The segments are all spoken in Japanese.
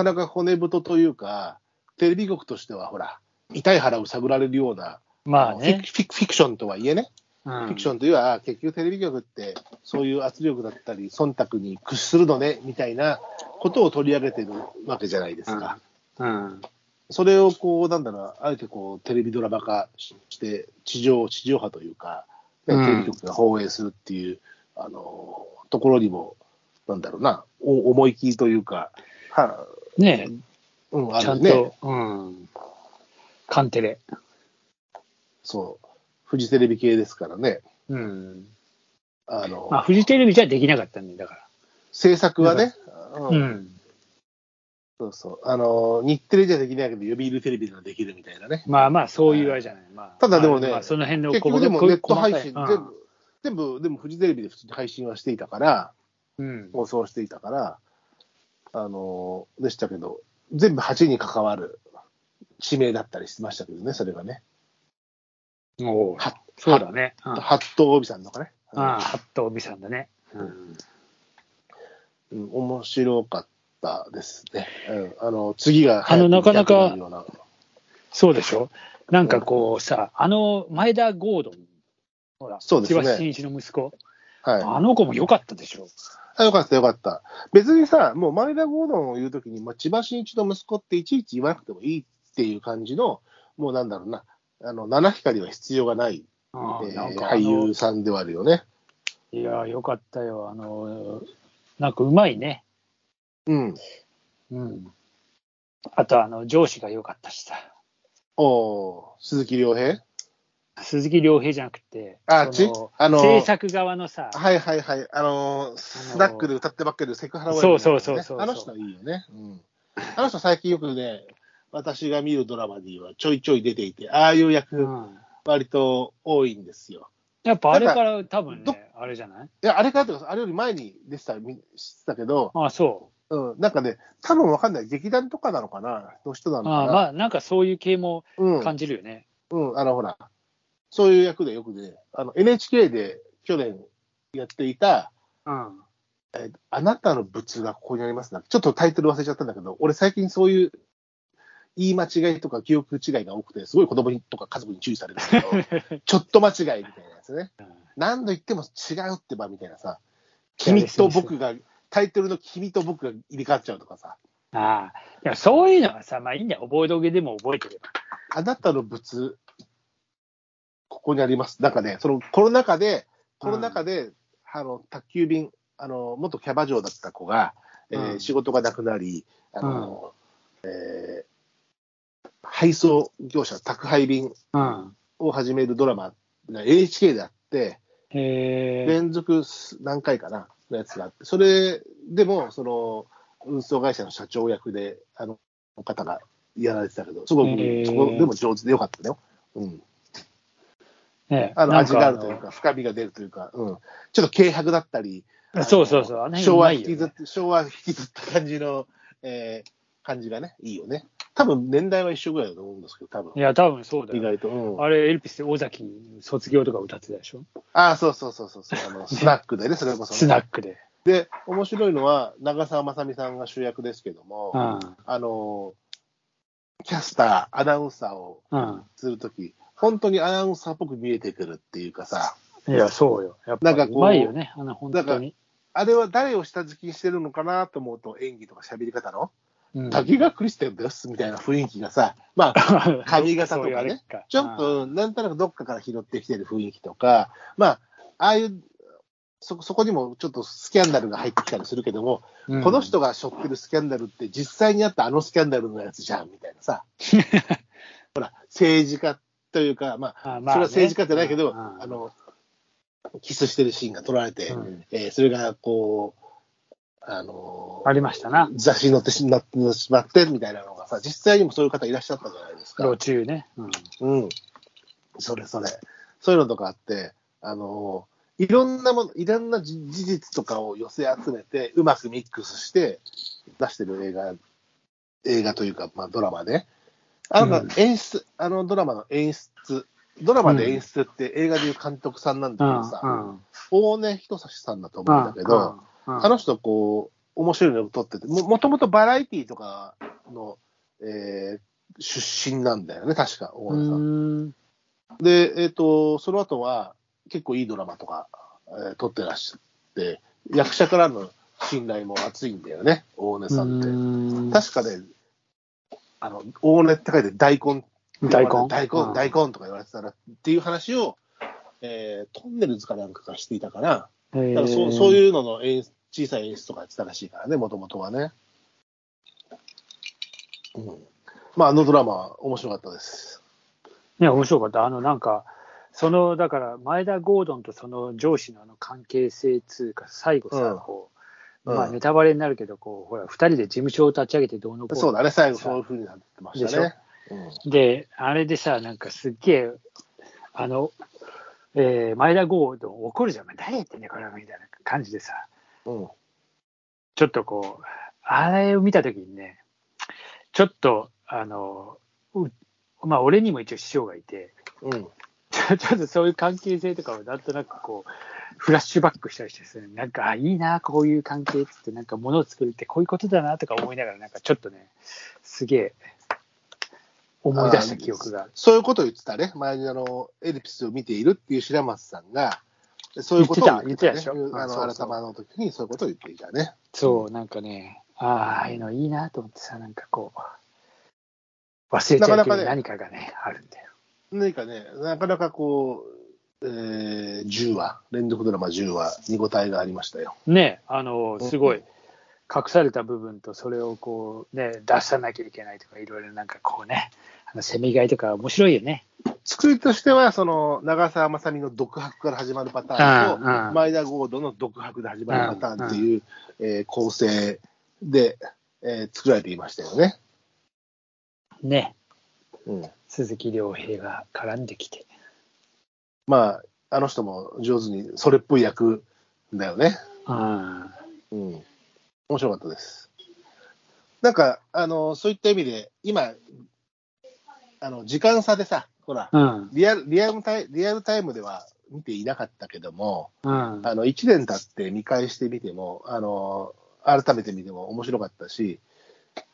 かなか骨太というか、テレビ局としてはほら、痛い腹を探られるような、まあね。フィクフィクションとはいえね、フフィクションというのは、結局テレビ局って、そういう圧力だったり、忖度に屈するのね、みたいなことを取り上げてるわけじゃないですか。うん。それをこう、なんだろう、あえてこう、テレビドラマ化して、地上、地上波というか、テレビ局が放映するっていう、あの、ところにも、なんだろうな、お思い切りというか、はねうん、あちゃん。と、うん。カンテレ。そう。フジテレビ系ですからね。うん。あの、まあ、フジテレビじゃできなかったんで、だか制作はね、ら。ううんん。そうそう。あの、日テレじゃできないけど、読売テレビではできるみたいなね。まあまあ、そういうあれじゃない。まあ、ただでもねまあまあその辺の結局でもネット配信、全部、全部、でもフジテレビで普通に配信はしていたから、うん。放送していたから、あの、でしたけど、全部8に関わる指名だったりしてましたけどね、それがね。おうはそうだね。うん。八頭帯さんとかね。ああ、八頭美さんだね。うん。うん、面白かったですね。うん、あの、次があのなかなかそうでしょ？なんかこうさ、あの、前田ゴードン、ほら、そうですね千葉真一の息子、はい。あの子も良かったでしょ？あよかった、よかった。別にさ、もう前田ゴードンを言うときに、まあ、千葉真一の息子っていちいち言わなくてもいいっていう感じの、もうなんだろうな、あの、七光は必要がない、えー俳優さんではあるよね。いや、良かったよ。あの、なんかうまいね。うん。うん。あと、あの、上司が良かったしさ。おー鈴木亮平？鈴木亮平じゃなくて、あちあの制作側のさ、はいはいはい。あのースナックで歌ってばっかりでセクハラ親そう父のそうそうそうあの人いいよね。うん。あの人最近よくね、私が見るドラマにはちょいちょい出ていて、ああいうう役ん、割と多いんですよ。やっぱあれから多分どね、あれじゃない？いや、あれからというか、あれより前に出てた、み知ってたけど、ああ、そうん、なんかね、多分わかんない。劇団とかなのかな？の人なう。のかな？ああまあ、なんかそういう系もうん。感じるよね。うん、あの、ほら、そういう役でよくね、あの、NHK で去年やっていた、うん。えーあなたの仏がここにありますな。ちょっとタイトル忘れちゃったんだけど、俺最近そういう言い間違いとか記憶違いが多くて、すごい子供にとか家族に注意されるんだけど、ちょっと間違いみたいなやつね。何度言っても違うってばみたいなさ、君と僕が、タイトルの君と僕が入れ替わっちゃうとかさ、ああ。いや、そういうのはさ、まあいいんだよ。覚えとけでも覚えてれば。あなたの仏、ここにあります。なんかね、そのコロナ禍で、コロナ禍で、あの、宅急便、あの、元キャバ嬢だった子が、えーうん仕事がなくなり、あの、えー配送業者、宅配便うん。を始めるドラマが NHK であって。連続何回かな、のやつがあって、それでも、その、運送会社の社長役で、あの、方がやられてたけど、すごく、そこでも上手でよかったよ。うん。ねあの、味があるというか、深みが出るというか、うん。ちょっと軽薄だったり、そうそうそう。あの辺昭和引きずって、昭和引きずった感じの、えー感じがね、いいよね。多分年代は一緒ぐらいだと思うんですけど、多分いや、多分そうだよ。意外と。うん、あれ、エルピスで尾崎卒業とか歌ってたでしょ？ああ、そうそうそうそうそう、あの、スナックでね、それこそ、ね。スナックで。で、面白いのは、長澤まさみさんが主役ですけども、うん。あの、キャスター、アナウンサーをうん。するとき、本当にアナウンサーっぽく見えてくるっていうかさ、いや、そうよ。やっぱなんかこううまいよね。あの、本当に。あれは誰を下敷きにしてるのかなと思うと、演技とか喋り方の、うん滝川クリステンですみたいな雰囲気がさ、まあ、髪型とかねかちょっと、なんとなくどっかから拾ってきてる雰囲気とか、まあ、ああいう、そ、そこにもちょっとスキャンダルが入ってきたりするけども、うんこの人が背負ってるスキャンダルって実際にあったあのスキャンダルのやつじゃん、みたいなさ。ほら、政治家というか、まあ、それは政治家じゃないけど、うんあの、キスしてるシーンが撮られて、うんえーそれがこう、あのありましたな。雑誌に載ってしまってしまってみたいなのがさ、実際にもそういう方いらっしゃったじゃないですか。路中ね。うん。うん。それそれ。そういうのとかあって、あのいろんなもの、いろんな事事実とかを寄せ集めて、うまくミックスして出してる映画、映画というか、まあドラマね。あの、うん演出、あのドラマの演出、ドラマで演出って映画でいう監督さんなんだけどさ、うん。大根仁志さんだと思うんだけど、うん、あの人、こう、面白いのを撮ってて、ももともとバラエティとかの、えー出身なんだよね、確か、大う根さん。ん。で、えっ、と、その後は結構いいドラマとか、えー撮ってらっしゃって、役者からの信頼も厚いんだよね、大根さんって。うん確かね、あの、大根って書いて大根。大根？大根、うん大根とか言われてたらっていう話を、えートンネルズかなんかがしていたから、だからそうそうう。いうのの演出小さい演出とかやってたらしいからね、もともとはね。うん。まあ、あのドラマは面白かったです。ね、面白かった。あの、なんか、その、だから、前田ゴードンとその上司のあの関係性つうか、最後さ、うんこう、うんまあ、ネタバレになるけど、こう、ほら、二人で事務所を立ち上げてどうのこうのそうだね、最後そういうふうになってましたね。で、あれでさ、なんかすっげえ、あの、えー前田ゴードン怒るじゃん。誰言ってんねん、これはみたいな感じでさ、うん。うん。ちょっとこう、あれを見たときにね、ちょっと、あの、うまあ、俺にも一応師匠がいて、うん。ちょっとそういう関係性とかをなんとなくこう、フラッシュバックしたりしてですね、なんか、あ、いいな、こういう関係っつって、なんか物を作るってこういうことだなとか思いながら、なんかちょっとね、すげえ、思い出した記憶が。そういうことを言ってたね。前にあの、エルピスを見ているっていう白松さんが、そういうことを言ってた言ってたでしょねあの、改まの時にそういうことを言っていたね。そう、なんかね、ああ、ああいうのいいなと思ってさ、なんかこう、忘れちゃいけ何かがね、あるんだよ。何かね、なかなかこう、えー、10話、連続ドラマ10話、見応えがありましたよ。ね、あの、すごいうん、隠された部分とそれをこう、ね、出さなきゃいけないとか、いろいろなんかこうね、あの、せめぎ合いとか面白いよね。作りとしては、その、長澤まさみの独白から始まるパターンと、前田ゴードの独白で始まるパターンっていう、えー構成で、えー作られていましたよね。ね、うん。鈴木亮平が絡んできて。まあ、あの人も上手にそれっぽい役だよね。うん。うん。面白かったです。なんか、あの、そういった意味で、今、あの、時間差でさ、ほら、うん。リアル、リアルタイリアルタイムでは見ていなかったけども、うん。あの、1年経って見返してみても、あの、改めて見ても面白かったし、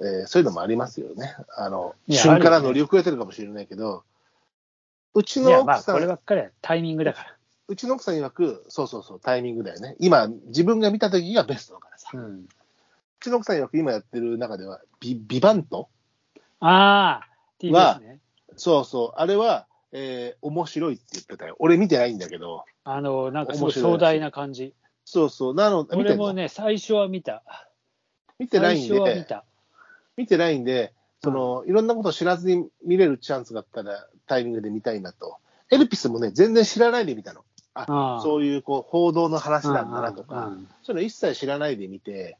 えーそういうのもありますよね。あの、いや旬から乗り遅れてるかもしれないけど、うちの奥さん、こればっかりはタイミングだから。うちの奥さん曰く、そうそうそう、タイミングだよね。今、自分が見た時がベストだからさ。ううん。ちの奥さん曰く今やってる中では、ビビバント？ああ、TBS ね。そうそう、あれは、えー面白いって言ってたよ。俺見てないんだけど、あの、なんか壮大な感じ。そうそう、なの、俺もね、最初は見た。見てないんで、最初は見た。見てないんで、その、いろんなことを知らずに見れるチャンスがあったら、タイミングで見たいなと。エルピスもね、全然知らないで見たの。あ、そういう、こう、報道の話なんだなとか、そういうの一切知らないで見て、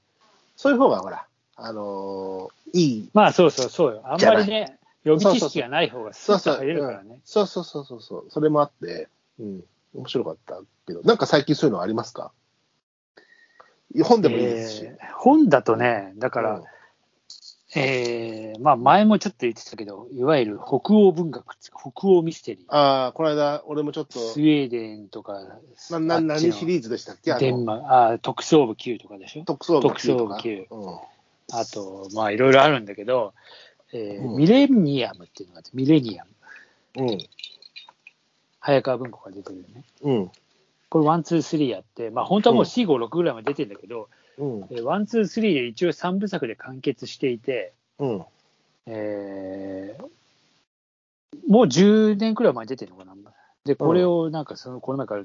そういう方が、ほら、あのーいい。まあそうそうそうよ。あんまりね、予備知識がない方がスッとそうそう、入れるからねうん。そうそうそうそうそう、それもあって、うん、面白かったけど、なんか最近そういうのありますか？本でもいいですし。えー本だとね、だから、うんえーまあ前もちょっと言ってたけど、いわゆる北欧文学北欧ミステリー。ああ、この間、俺もちょっと、スウェーデンとか、なな何シリーズでしたっけ？あのデンマーク、あ特捜部 Q とかでしょ？特捜部特捜部とか Q うんあと、まあいろいろあるんだけど、えーうんミレニアムっていうのがあって、ミレニアム。うん。ハヤカワ文庫が出てるよね。うん。これ、 one、two、three やって、まあ本当はもう4、5、6ぐらいまで出てるんだけど、 one、two、three で一応3部作で完結していて、うん。えーもう10年くらい前に出てるのかな。で、これをなんかその、この前から、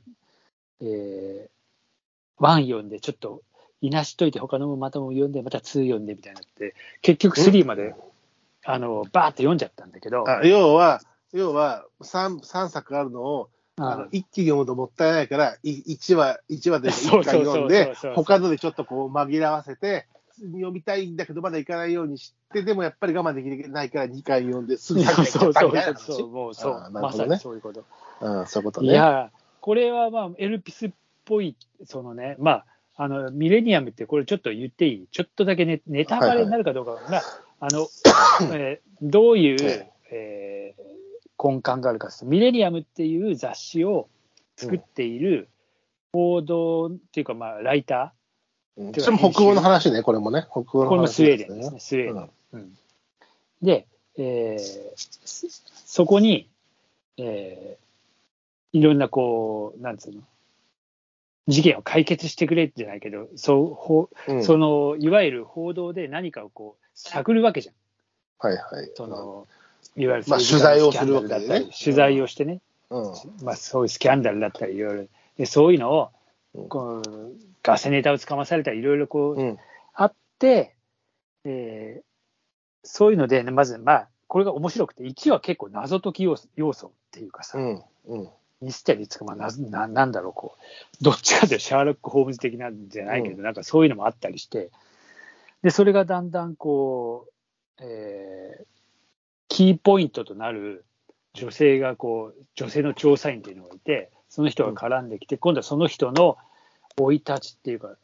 えー、1読んで、ちょっと、いなしといて、他のもまたも読んで、また2読んでみたいになって、結局3まで、あの、バーって読んじゃったんだけど、あ要は、要は3、三作あるのを、ああの一気に読むともったいないから、い1話、一話で1そうそうそう回読んでそうそう。そう、他のでちょっとこう紛らわせて、読みたいんだけど、まだいかないようにして、でもやっぱり我慢できないから2回読んで、すぐ3回そうそうみたいなそう、もうそう、あーなるまさほどね。にそういうこと。うん、そういうことね。いや、これはまあ、エルピスっぽい、そのね、まあ、あの、ミレニアムってこれちょっと言っていい？ちょっとだけネネタバレになるかどうかは、まあ、あの、えーどういう、え。えー根幹があるかミレニアムっていう雑誌を作っている報道っていうか、まあ、ライタうんそれも北欧の話ね、これもね。北欧の話、これもスウェーデンですね、スウェーデン。うんうんで、えーそそこに、えーいろんなこう、なんつうの、事件を解決してくれじゃないけど、そうほうんそのいわゆる報道で何かをこう探るわけじゃん。はいはい。そのいわゆるまあ取材をするわけだったり取材をしてね、うん。まあ、そういうスキャンダルだったり、いろいろ、でそういうのをうんこう、ガセネタをつかまされたり、いろいろこう、うん。あって、えーそういうので、ね、まず、まあ、これが面白くて、1は結構謎解き要素要素っていうかさ、うん。うん。ミステリーつか、まあなな、なんだろう、こう、どっちかというとシャーロック・ホームズ的なんじゃないけど、なんかそういうのもあったりして、で、それがだんだんこう、えーキーポイントとなる女性がこう、女性の調査員っていうのがいて、その人が絡んできて、今度はその人の生い立ちっていうか、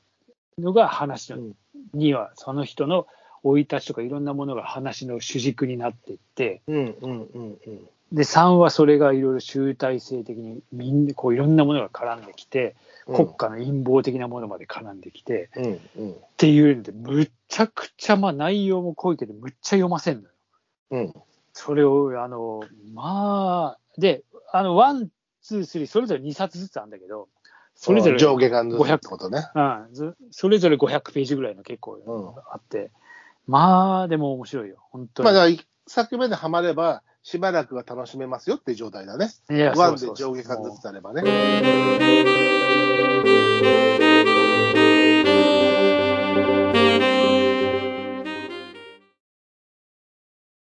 のが話の、うんには、その人の生い立ちとかいろんなものが話の主軸になっていって、うん。うん。うん。うん。で、3はそれがいろいろ集大成的にみんな、こういろんなものが絡んできて、国家の陰謀的なものまで絡んできて、うん。うん。っていうんで、むっちゃくちゃ、まあ内容も濃いけど、むっちゃ読ませんのよ。うん。それを、あの、まあ、で、あの、 one、two、three、それぞれ2冊ずつあるんだけど、それぞれ、上下巻ずつってことね。うんずそれぞれ500ページぐらいの結構うんあって、まあ、でも面白いよ、本当に。まあ、だから一作目でハマれば、しばらくは楽しめますよっていう状態だね。いや one で上下巻ずつあればね。